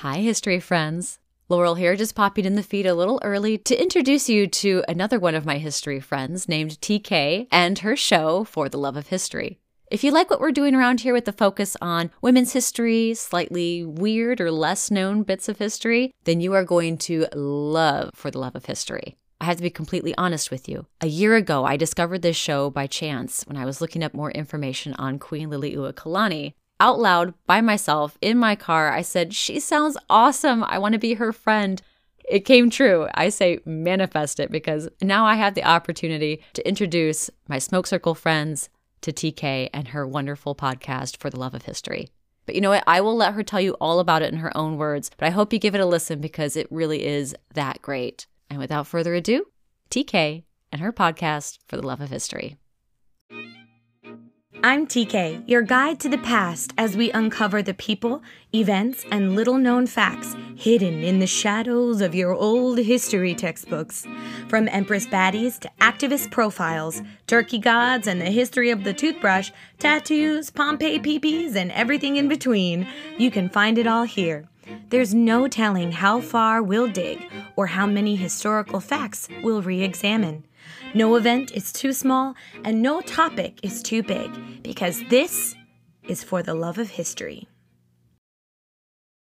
Hi, history friends. Laurel here, just popping in the feed a little early to introduce you to another one of my history friends named TK and her show, For the Love of History. If you like what we're doing around here with the focus on women's history, slightly weird or less known bits of history, then you are going to love For the Love of History. I have to be completely honest with you. A year ago, I discovered this show by chance when I was looking up more information on Queen Liliuokalani, out loud by myself in my car, I said, She sounds awesome. I want to be her friend. It came true. I say manifest it because now I have the opportunity to introduce my smoke circle friends to TK and her wonderful podcast for the love of history. But you know what? I will let her tell you all about it in her own words, but I hope you give it a listen because it really is that great. And without further ado, TK and her podcast for the love of history. I'm TK, your guide to the past as we uncover the people, events, and little known facts hidden in the shadows of your old history textbooks. From Empress baddies to activist profiles, turkey gods and the history of the toothbrush, tattoos, Pompeii peepees, and everything in between, you can find it all here. There's no telling how far we'll dig or how many historical facts we'll re examine. No event is too small and no topic is too big because this is for the love of history.